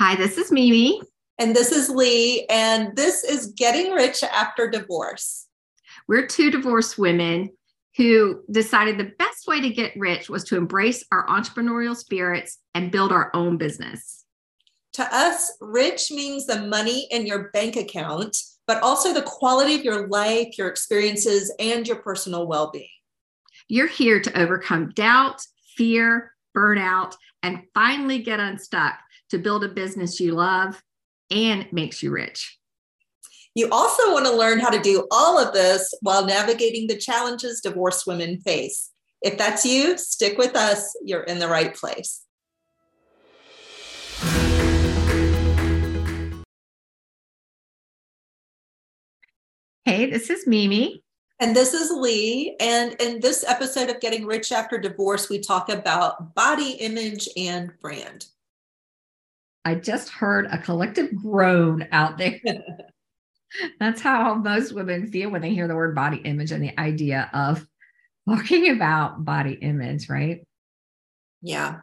Hi, this is Mimi. And this is Lee. And this is Getting Rich After Divorce. We're two divorced women who decided the best way to get rich was to embrace our entrepreneurial spirits and build our own business. To us, rich means the money in your bank account, but also the quality of your life, your experiences, and your personal well being. You're here to overcome doubt, fear, burnout, and finally get unstuck to build a business you love and makes you rich. You also want to learn how to do all of this while navigating the challenges divorced women face. If that's you, stick with us. You're in the right place. Hey, this is Mimi. And this is Lee. And in this episode of Getting Rich After Divorce, we talk about body image and brand. I just heard a collective groan out there. That's how most women feel when they hear the word body image and the idea of talking about body image, right? Yeah.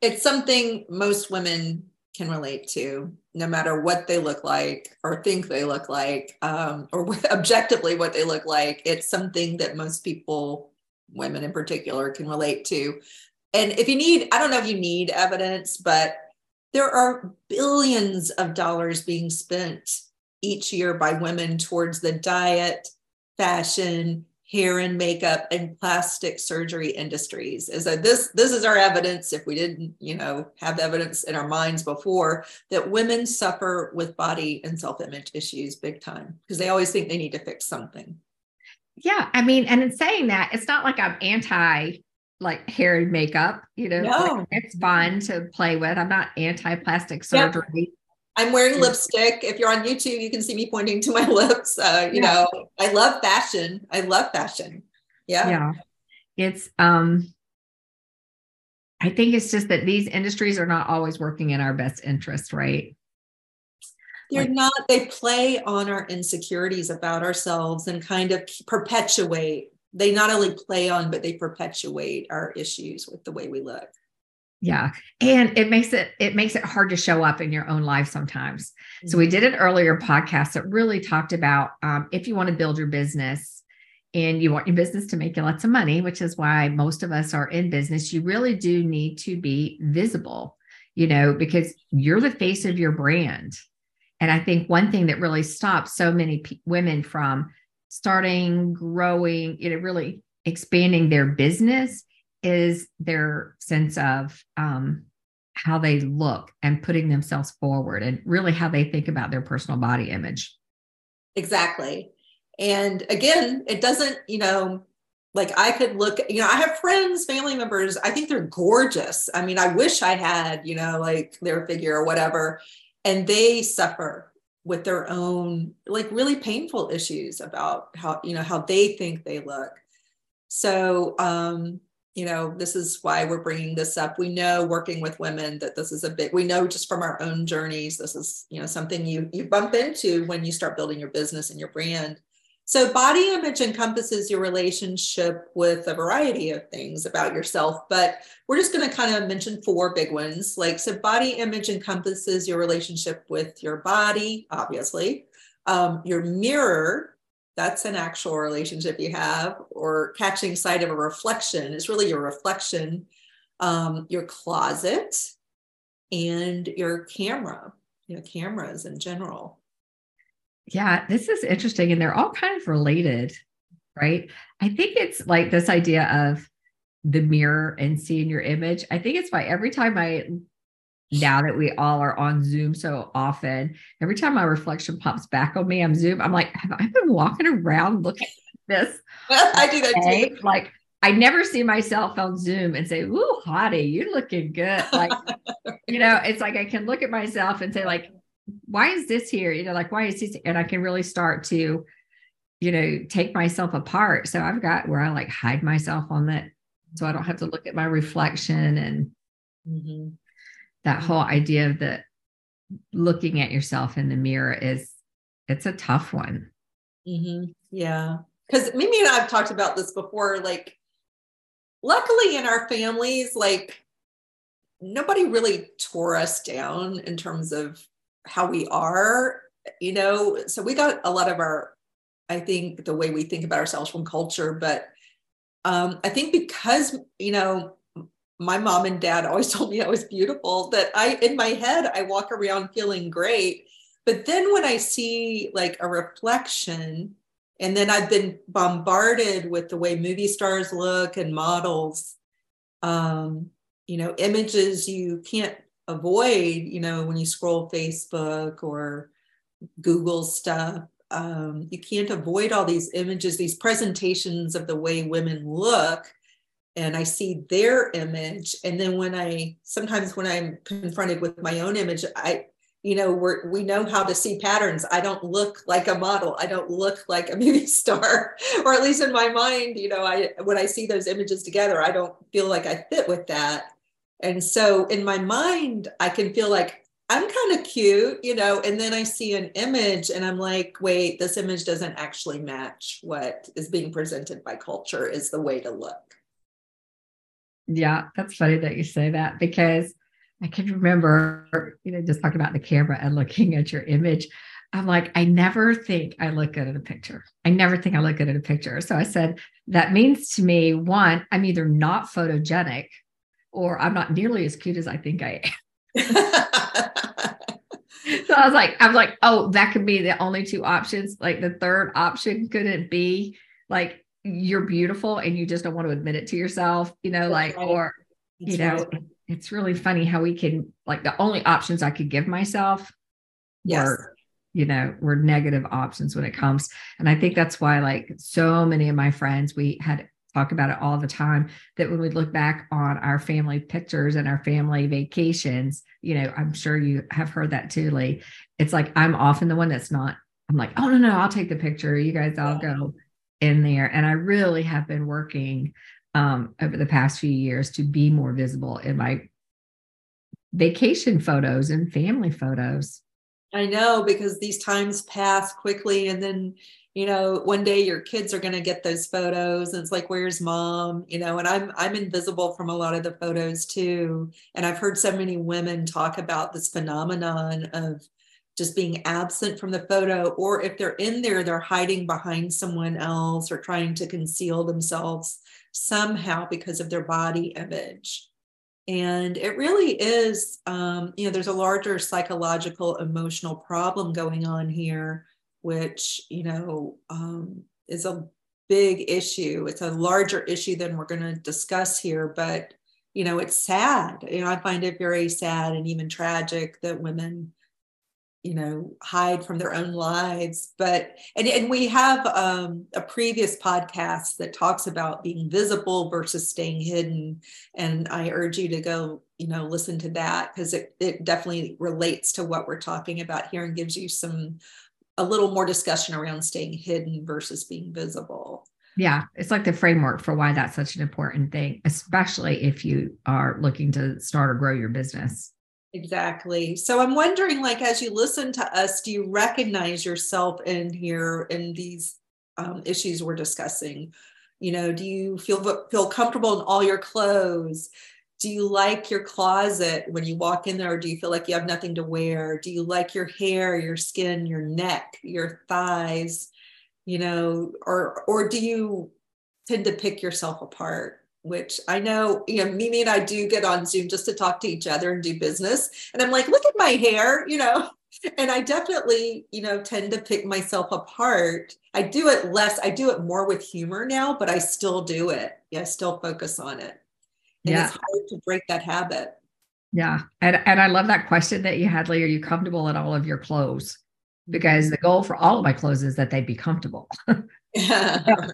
It's something most women can relate to no matter what they look like or think they look like um, or objectively what they look like it's something that most people women in particular can relate to and if you need i don't know if you need evidence but there are billions of dollars being spent each year by women towards the diet fashion hair and makeup and plastic surgery industries. And so this this is our evidence if we didn't, you know, have evidence in our minds before that women suffer with body and self-image issues big time because they always think they need to fix something. Yeah, I mean, and in saying that, it's not like I'm anti like hair and makeup, you know, no. like it's fun to play with. I'm not anti plastic surgery. I'm wearing lipstick. If you're on YouTube, you can see me pointing to my lips. Uh, you yeah. know, I love fashion. I love fashion. Yeah. Yeah. It's um I think it's just that these industries are not always working in our best interest, right? They're like, not, they play on our insecurities about ourselves and kind of perpetuate. They not only play on, but they perpetuate our issues with the way we look. Yeah. And it makes it it makes it hard to show up in your own life sometimes. Mm-hmm. so we did an earlier podcast that really talked about um, if you want to build your business and you want your business to make you lots of money which is why most of us are in business you really do need to be visible you know because you're the face of your brand. And i think one thing that really stops so many p- women from starting growing you know really expanding their business is their sense of um, how they look and putting themselves forward and really how they think about their personal body image. Exactly. And again, it doesn't, you know, like I could look, you know, I have friends, family members, I think they're gorgeous. I mean, I wish I had, you know, like their figure or whatever. And they suffer with their own like really painful issues about how, you know, how they think they look. So, um, you know this is why we're bringing this up we know working with women that this is a bit we know just from our own journeys this is you know something you you bump into when you start building your business and your brand so body image encompasses your relationship with a variety of things about yourself but we're just going to kind of mention four big ones. Like so body image encompasses your relationship with your body obviously. Um, your mirror that's an actual relationship you have or catching sight of a reflection is really your reflection. Um, your closet and your camera you know cameras in general yeah this is interesting and they're all kind of related right i think it's like this idea of the mirror and seeing your image i think it's why every time i now that we all are on Zoom so often, every time my reflection pops back on me, I'm Zoom. I'm like, have I been walking around looking at this? I do that too. Like, I never see myself on Zoom and say, "Ooh, hottie, you're looking good." Like, you know, it's like I can look at myself and say, like, why is this here? You know, like, why is this? And I can really start to, you know, take myself apart. So I've got where I like hide myself on that, so I don't have to look at my reflection and. Mm-hmm that whole idea of the looking at yourself in the mirror is it's a tough one mm-hmm. yeah because mimi and i've talked about this before like luckily in our families like nobody really tore us down in terms of how we are, you know. So we got a lot of our, I think, the way we think about ourselves from culture. But um, I think because, you know, my mom and dad always told me I was beautiful, that I, in my head, I walk around feeling great. But then when I see like a reflection, and then I've been bombarded with the way movie stars look and models, um, you know, images you can't avoid, you know, when you scroll Facebook or Google stuff. Um, you can't avoid all these images, these presentations of the way women look. And I see their image. And then when I sometimes when I'm confronted with my own image, I you know we're we know how to see patterns i don't look like a model i don't look like a movie star or at least in my mind you know i when i see those images together i don't feel like i fit with that and so in my mind i can feel like i'm kind of cute you know and then i see an image and i'm like wait this image doesn't actually match what is being presented by culture is the way to look yeah that's funny that you say that because I can remember, you know, just talking about the camera and looking at your image. I'm like, I never think I look good in a picture. I never think I look good in a picture. So I said, that means to me, one, I'm either not photogenic or I'm not nearly as cute as I think I am. so I was like, I was like, oh, that could be the only two options. Like the third option couldn't be like you're beautiful and you just don't want to admit it to yourself, you know, like, or, you know, it's really funny how we can like the only options I could give myself yes. were, you know, were negative options when it comes. And I think that's why like so many of my friends, we had talk about it all the time that when we look back on our family pictures and our family vacations, you know, I'm sure you have heard that too, Lee. It's like I'm often the one that's not, I'm like, oh no, no, I'll take the picture. You guys all go in there. And I really have been working um, over the past few years to be more visible in my vacation photos and family photos. I know because these times pass quickly and then you know one day your kids are going to get those photos and it's like where's mom you know and I'm I'm invisible from a lot of the photos too and I've heard so many women talk about this phenomenon of just being absent from the photo or if they're in there they're hiding behind someone else or trying to conceal themselves somehow because of their body image. And it really is, um, you know, there's a larger psychological, emotional problem going on here, which, you know, um, is a big issue. It's a larger issue than we're going to discuss here, but, you know, it's sad. You know, I find it very sad and even tragic that women you know hide from their own lives but and, and we have um, a previous podcast that talks about being visible versus staying hidden and i urge you to go you know listen to that because it, it definitely relates to what we're talking about here and gives you some a little more discussion around staying hidden versus being visible yeah, it's like the framework for why that's such an important thing, especially if you are looking to start or grow your business. Exactly. So I'm wondering, like, as you listen to us, do you recognize yourself in here in these um, issues we're discussing? You know, do you feel feel comfortable in all your clothes? Do you like your closet when you walk in there, or do you feel like you have nothing to wear? Do you like your hair, your skin, your neck, your thighs? You know, or or do you tend to pick yourself apart? which I know, you know, Mimi and I do get on Zoom just to talk to each other and do business. And I'm like, look at my hair, you know, and I definitely, you know, tend to pick myself apart. I do it less, I do it more with humor now, but I still do it. Yeah, I still focus on it. And yeah. it's hard to break that habit. Yeah. And, and I love that question that you had, Lee. Are you comfortable in all of your clothes? Because the mm-hmm. goal for all of my clothes is that they be comfortable. yeah.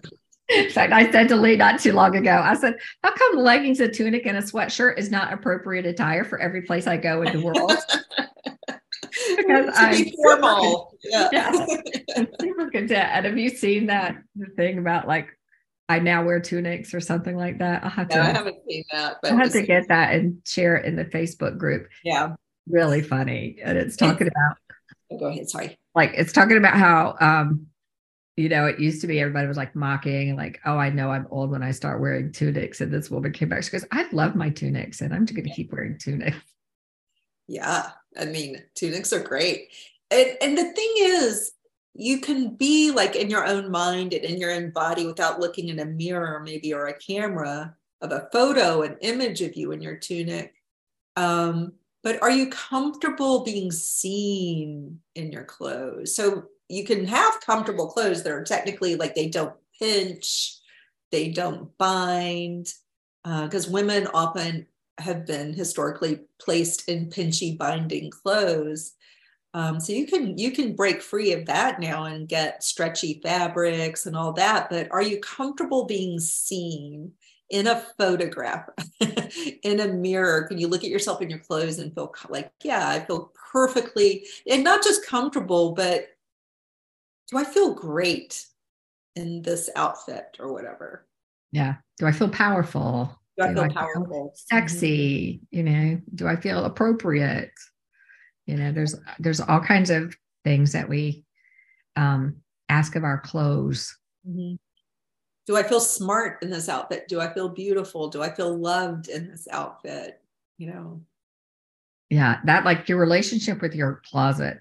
In fact, I said to Lee not too long ago, I said, How come leggings, a tunic, and a sweatshirt is not appropriate attire for every place I go in the world? because I'm formal. yeah. yeah. I'm super content. And have you seen that the thing about like I now wear tunics or something like that? I'll have to, I haven't seen that. But I'll have to get that and share it in the Facebook group. Yeah. Really funny. And it's talking about oh, go ahead. Sorry. Like it's talking about how um you know, it used to be everybody was like mocking, like, oh, I know I'm old when I start wearing tunics. And this woman came back. She goes, I love my tunics and I'm just going to keep wearing tunics. Yeah. I mean, tunics are great. And, and the thing is, you can be like in your own mind and in your own body without looking in a mirror, maybe, or a camera of a photo, an image of you in your tunic. Um, but are you comfortable being seen in your clothes? So you can have comfortable clothes that are technically like they don't pinch, they don't bind, because uh, women often have been historically placed in pinchy binding clothes. Um, so you can you can break free of that now and get stretchy fabrics and all that. But are you comfortable being seen in a photograph, in a mirror? Can you look at yourself in your clothes and feel like, yeah, I feel perfectly and not just comfortable, but do I feel great in this outfit or whatever? Yeah. Do I feel powerful? Do I feel I powerful? Feel sexy? Mm-hmm. You know, do I feel appropriate? You know, there's there's all kinds of things that we um, ask of our clothes. Mm-hmm. Do I feel smart in this outfit? Do I feel beautiful? Do I feel loved in this outfit? You know. Yeah, that like your relationship with your closet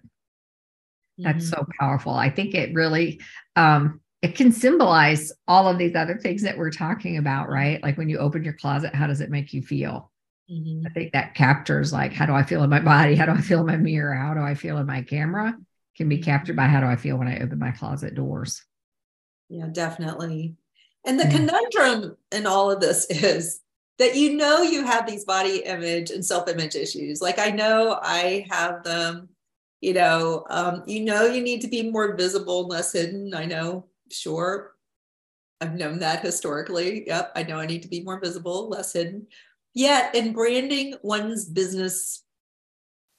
that's mm-hmm. so powerful. I think it really um it can symbolize all of these other things that we're talking about, right? Like when you open your closet, how does it make you feel? Mm-hmm. I think that captures like how do I feel in my body? How do I feel in my mirror? How do I feel in my camera? Can be captured by how do I feel when I open my closet doors. Yeah, definitely. And the yeah. conundrum in all of this is that you know you have these body image and self-image issues. Like I know I have them you know um, you know you need to be more visible less hidden i know sure i've known that historically yep i know i need to be more visible less hidden yet in branding one's business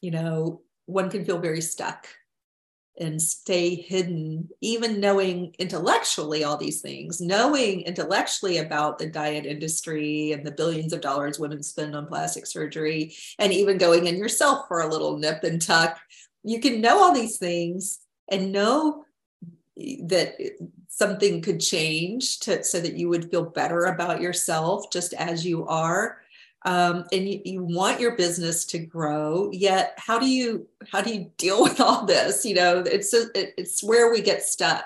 you know one can feel very stuck and stay hidden, even knowing intellectually all these things, knowing intellectually about the diet industry and the billions of dollars women spend on plastic surgery, and even going in yourself for a little nip and tuck. You can know all these things and know that something could change to, so that you would feel better about yourself just as you are um, and you, you want your business to grow yet how do you how do you deal with all this? You know it's a, it's where we get stuck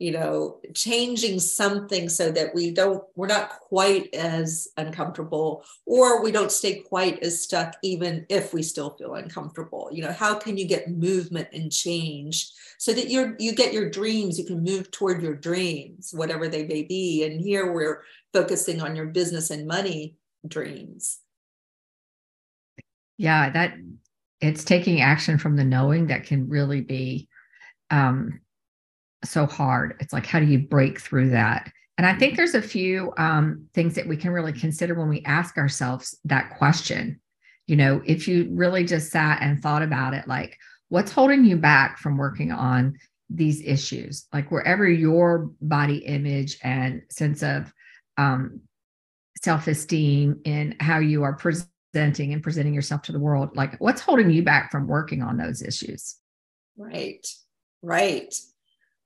you know changing something so that we don't we're not quite as uncomfortable or we don't stay quite as stuck even if we still feel uncomfortable. You know how can you get movement and change so that you're you get your dreams you can move toward your dreams whatever they may be. And here we're focusing on your business and money dreams yeah that it's taking action from the knowing that can really be um so hard. It's like, how do you break through that? And I think there's a few um, things that we can really consider when we ask ourselves that question. You know, if you really just sat and thought about it, like, what's holding you back from working on these issues? Like, wherever your body image and sense of um, self esteem and how you are presenting and presenting yourself to the world, like, what's holding you back from working on those issues? Right, right.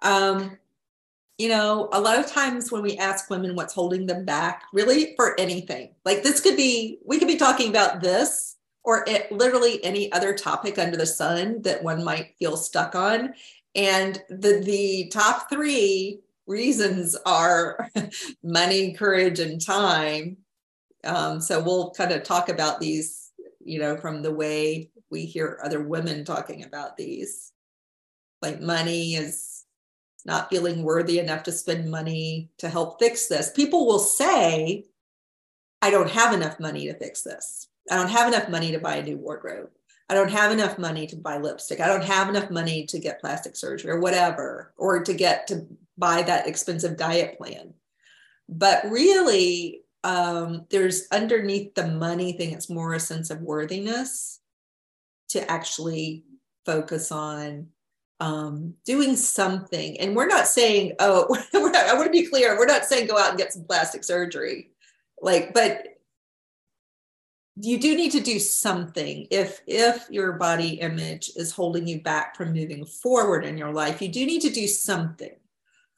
Um, you know, a lot of times when we ask women what's holding them back, really for anything, like this could be, we could be talking about this or it, literally any other topic under the sun that one might feel stuck on. And the, the top three reasons are money, courage, and time. Um, so we'll kind of talk about these, you know, from the way we hear other women talking about these. Like money is not feeling worthy enough to spend money to help fix this. People will say, I don't have enough money to fix this. I don't have enough money to buy a new wardrobe. I don't have enough money to buy lipstick. I don't have enough money to get plastic surgery or whatever, or to get to buy that expensive diet plan. But really, um, there's underneath the money thing, it's more a sense of worthiness to actually focus on um, doing something. And we're not saying, oh, not, I want to be clear, we're not saying go out and get some plastic surgery. Like, but you do need to do something if if your body image is holding you back from moving forward in your life you do need to do something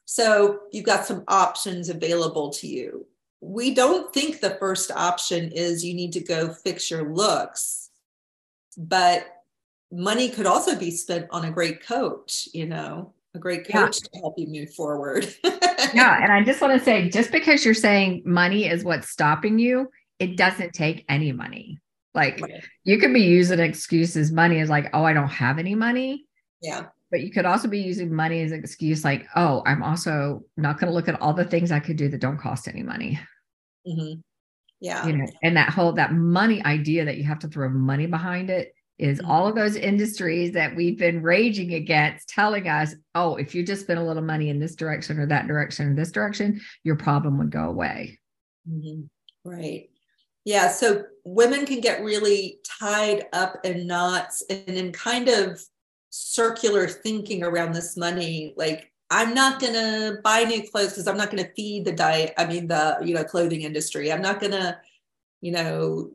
So you've got some options available to you. We don't think the first option is you need to go fix your looks, but money could also be spent on a great coach, you know, a great coach yeah. to help you move forward. yeah. And I just want to say just because you're saying money is what's stopping you, it doesn't take any money. Like right. you could be using excuses money is like, oh, I don't have any money. Yeah. But you could also be using money as an excuse, like, oh, I'm also not going to look at all the things I could do that don't cost any money. Mm-hmm. Yeah. You know, and that whole that money idea that you have to throw money behind it is mm-hmm. all of those industries that we've been raging against telling us, oh, if you just spend a little money in this direction or that direction or this direction, your problem would go away. Mm-hmm. Right. Yeah. So women can get really tied up in knots and in kind of circular thinking around this money. Like, I'm not going to buy new clothes because I'm not going to feed the diet. I mean, the, you know, clothing industry. I'm not going to, you know,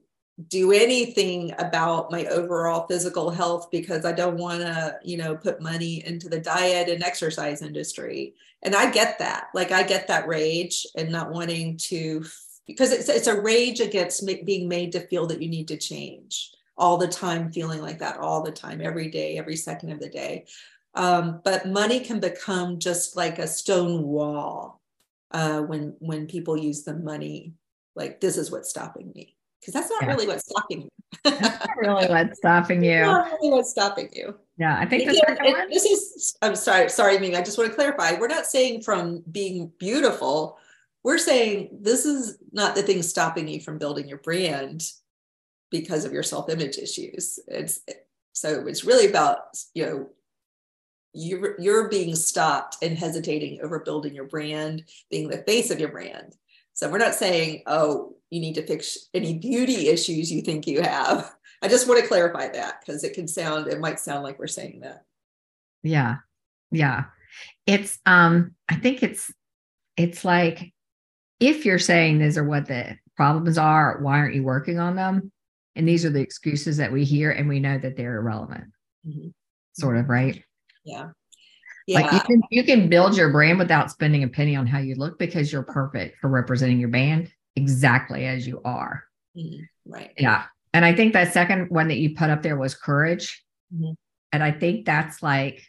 do anything about my overall physical health because I don't want to, you know, put money into the diet and exercise industry. And I get that. Like I get that rage and not wanting to because it's it's a rage against being made to feel that you need to change all the time feeling like that all the time every day every second of the day. Um, but money can become just like a stone wall uh, when when people use the money like this is what's stopping me because that's not yeah. really what's stopping you. really what's stopping you. not really what's stopping you. Yeah i think Again, this is i'm sorry sorry Mimi. i just want to clarify we're not saying from being beautiful we're saying this is not the thing stopping you from building your brand because of your self-image issues. It's so it's really about you know you're, you're being stopped and hesitating over building your brand being the face of your brand. So we're not saying oh you need to fix any beauty issues you think you have. I just want to clarify that because it can sound it might sound like we're saying that. Yeah. Yeah. It's um i think it's it's like if you're saying these are what the problems are, why aren't you working on them? And these are the excuses that we hear, and we know that they're irrelevant, mm-hmm. sort of, right? Yeah. Yeah. Like you can you can build your brand without spending a penny on how you look because you're perfect for representing your band exactly as you are. Mm-hmm. Right. Yeah. And I think that second one that you put up there was courage. Mm-hmm. And I think that's like,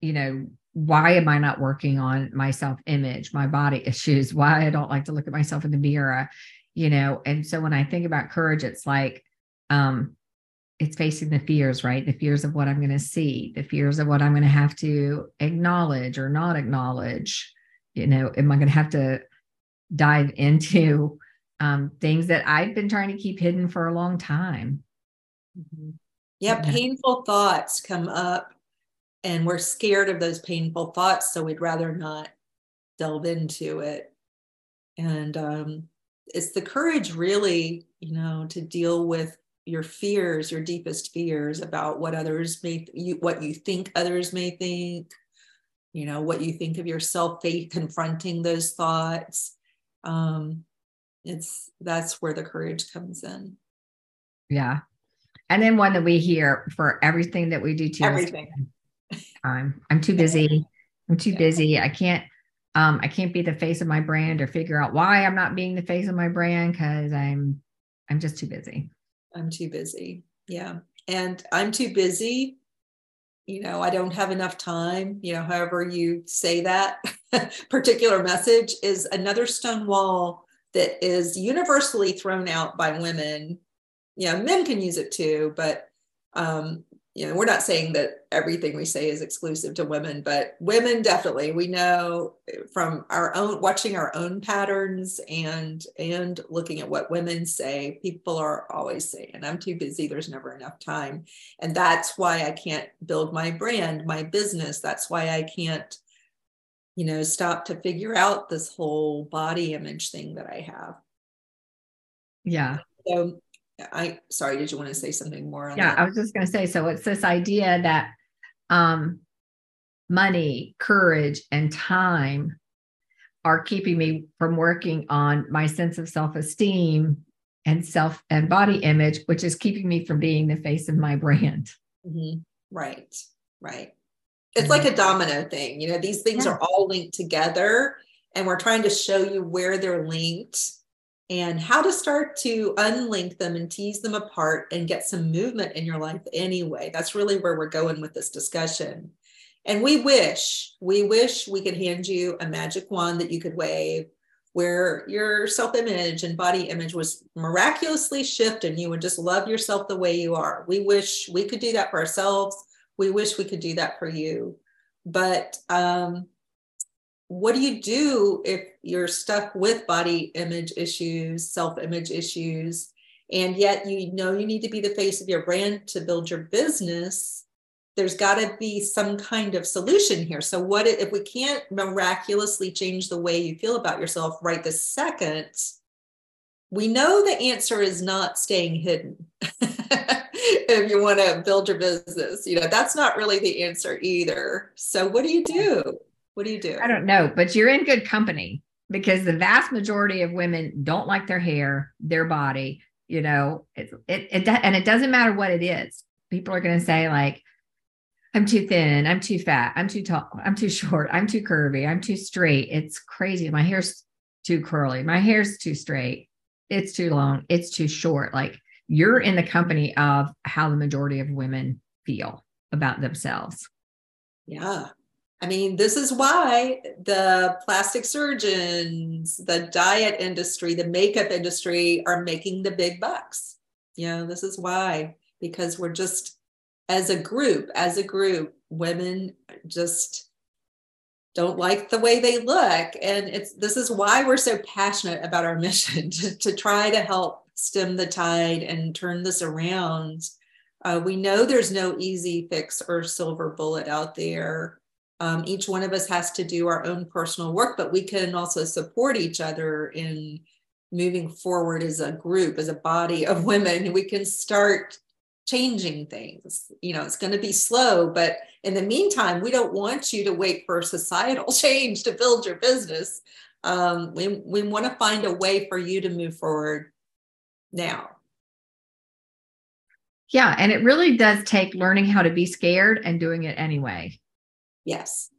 you know, why am I not working on my self image, my body issues, why I don't like to look at myself in the mirror, you know? And so when I think about courage, it's like, um, it's facing the fears, right? The fears of what I'm going to see, the fears of what I'm going to have to acknowledge or not acknowledge. You know, am I going to have to dive into um, things that I've been trying to keep hidden for a long time? Mm-hmm. Yeah, painful thoughts come up and we're scared of those painful thoughts so we'd rather not delve into it and um, it's the courage really you know to deal with your fears your deepest fears about what others may you what you think others may think you know what you think of yourself confronting those thoughts um it's that's where the courage comes in yeah and then one that we hear for everything that we do too everything time. I'm too busy. I'm too busy. I can't um I can't be the face of my brand or figure out why I'm not being the face of my brand cuz I'm I'm just too busy. I'm too busy. Yeah. And I'm too busy. You know, I don't have enough time, you know, however you say that particular message is another stone wall that is universally thrown out by women. Yeah, men can use it too, but um, you know, we're not saying that everything we say is exclusive to women, but women definitely we know from our own watching our own patterns and and looking at what women say, people are always saying, I'm too busy, there's never enough time. And that's why I can't build my brand, my business. That's why I can't, you know, stop to figure out this whole body image thing that I have. Yeah. So I sorry, did you want to say something more? yeah, that? I was just going to say. So it's this idea that um, money, courage, and time are keeping me from working on my sense of self-esteem and self and body image, which is keeping me from being the face of my brand. Mm-hmm. Right, right. it's like a domino thing. You know, these things yeah. are all linked together, and we're trying to show you where they're linked and how to start to unlink them and tease them apart and get some movement in your life anyway. That's really where we're going with this discussion. And we wish, we wish we could hand you a magic wand that you could wave where your self image and body image was miraculously shifted and you would just love yourself the way you are. We wish we could do that for ourselves. We wish we could do that for you. But um, what do you do if you're stuck with body image issues, self image issues, and yet you know you need to be the face of your brand to build your business? There's got to be some kind of solution here. So, what if we can't miraculously change the way you feel about yourself right this second? We know the answer is not staying hidden. if you want to build your business, you know, that's not really the answer either. So, what do you do? What do you do? I don't know, but you're in good company because the vast majority of women don't like their hair, their body, you know, it, it, it and it doesn't matter what it is. People are going to say like, I'm too thin, I'm too fat, I'm too tall, I'm too short, I'm too curvy, I'm too straight. It's crazy. My hair's too curly, my hair's too straight, it's too long, it's too short. Like you're in the company of how the majority of women feel about themselves. Yeah. I mean, this is why the plastic surgeons, the diet industry, the makeup industry are making the big bucks. You know, this is why, because we're just, as a group, as a group, women just don't like the way they look. And it's this is why we're so passionate about our mission to, to try to help stem the tide and turn this around. Uh, we know there's no easy fix or silver bullet out there um, each one of us has to do our own personal work, but we can also support each other in moving forward as a group, as a body of women. We can start changing things. You know, it's going to be slow, but in the meantime, we don't want you to wait for societal change to build your business. Um, we, we want to find a way for you to move forward now. Yeah. And it really does take learning how to be scared and doing it anyway. Yes.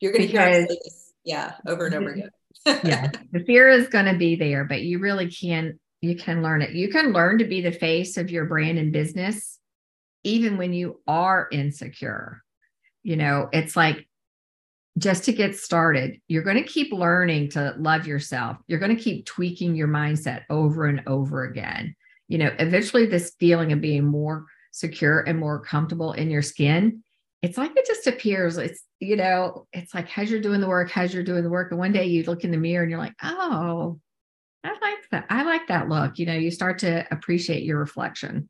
You're going to hear this, yeah, over and over again. yeah. The fear is going to be there, but you really can you can learn it. You can learn to be the face of your brand and business even when you are insecure. You know, it's like just to get started, you're going to keep learning to love yourself. You're going to keep tweaking your mindset over and over again. You know, eventually, this feeling of being more secure and more comfortable in your skin it's like it just appears. It's, you know, it's like as you're doing the work, as you're doing the work. And one day you look in the mirror and you're like, oh, I like that. I like that look. You know, you start to appreciate your reflection.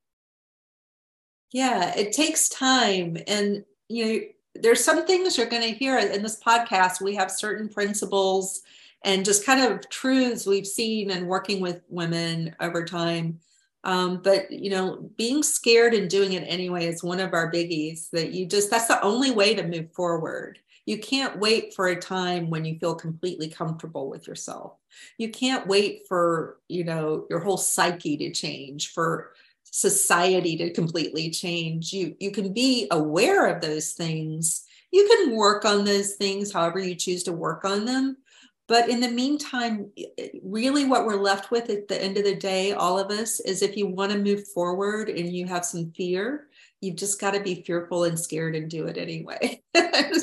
Yeah, it takes time. And, you know, there's some things you're going to hear in this podcast. We have certain principles and just kind of truths we've seen and working with women over time um, but you know being scared and doing it anyway is one of our biggies that you just that's the only way to move forward. You can't wait for a time when you feel completely comfortable with yourself. You can't wait for you know your whole psyche to change for society to completely change. You you can be aware of those things. You can work on those things however you choose to work on them but in the meantime, really what we're left with at the end of the day, all of us, is if you want to move forward and you have some fear, you've just got to be fearful and scared and do it anyway.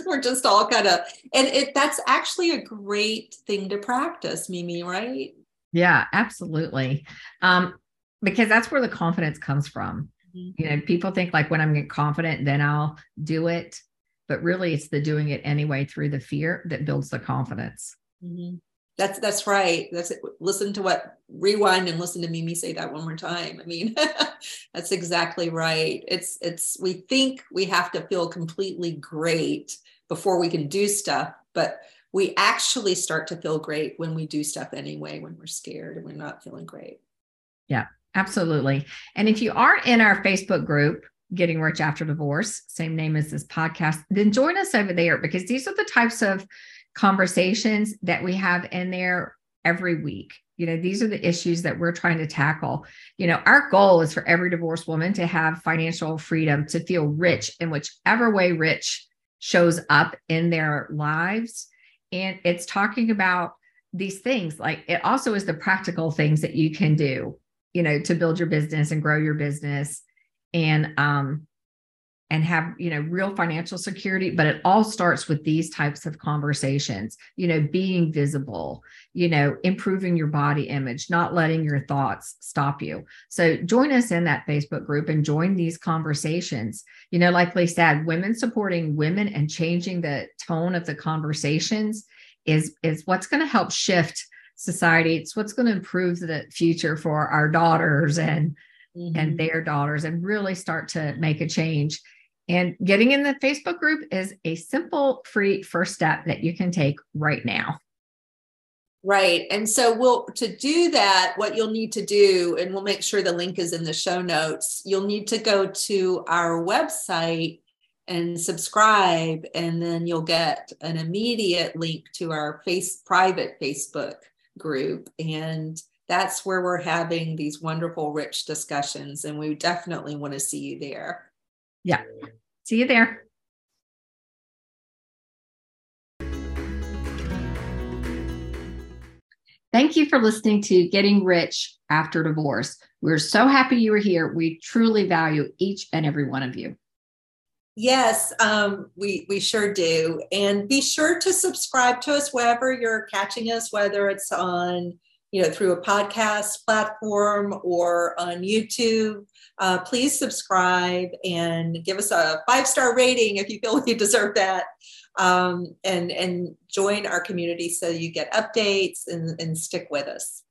we're just all kind of, and it that's actually a great thing to practice, Mimi, right? Yeah, absolutely. Um, because that's where the confidence comes from. Mm-hmm. You know, people think like when I'm get confident, then I'll do it. But really, it's the doing it anyway through the fear that builds the confidence. Mm-hmm. That's that's right. That's it. Listen to what rewind and listen to Mimi say that one more time. I mean, that's exactly right. It's it's we think we have to feel completely great before we can do stuff, but we actually start to feel great when we do stuff anyway when we're scared and we're not feeling great. Yeah, absolutely. And if you aren't in our Facebook group, Getting Rich After Divorce, same name as this podcast, then join us over there because these are the types of conversations that we have in there every week. You know, these are the issues that we're trying to tackle. You know, our goal is for every divorced woman to have financial freedom, to feel rich in whichever way rich shows up in their lives. And it's talking about these things. Like it also is the practical things that you can do, you know, to build your business and grow your business. And um, and have you know real financial security but it all starts with these types of conversations you know being visible you know improving your body image not letting your thoughts stop you. So join us in that facebook group and join these conversations. You know like lee said women supporting women and changing the tone of the conversations is is what's going to help shift society. It's what's going to improve the future for our daughters and mm-hmm. and their daughters and really start to make a change and getting in the Facebook group is a simple, free first step that you can take right now. Right. And so we'll to do that, what you'll need to do, and we'll make sure the link is in the show notes, you'll need to go to our website and subscribe, and then you'll get an immediate link to our face private Facebook group. And that's where we're having these wonderful, rich discussions. And we definitely want to see you there. Yeah. See you there. Thank you for listening to Getting Rich After Divorce. We're so happy you were here. We truly value each and every one of you. Yes, um, we we sure do. And be sure to subscribe to us wherever you're catching us, whether it's on you know through a podcast platform or on YouTube uh, please subscribe and give us a five star rating if you feel you deserve that. Um, and, and join our community so you get updates and, and stick with us.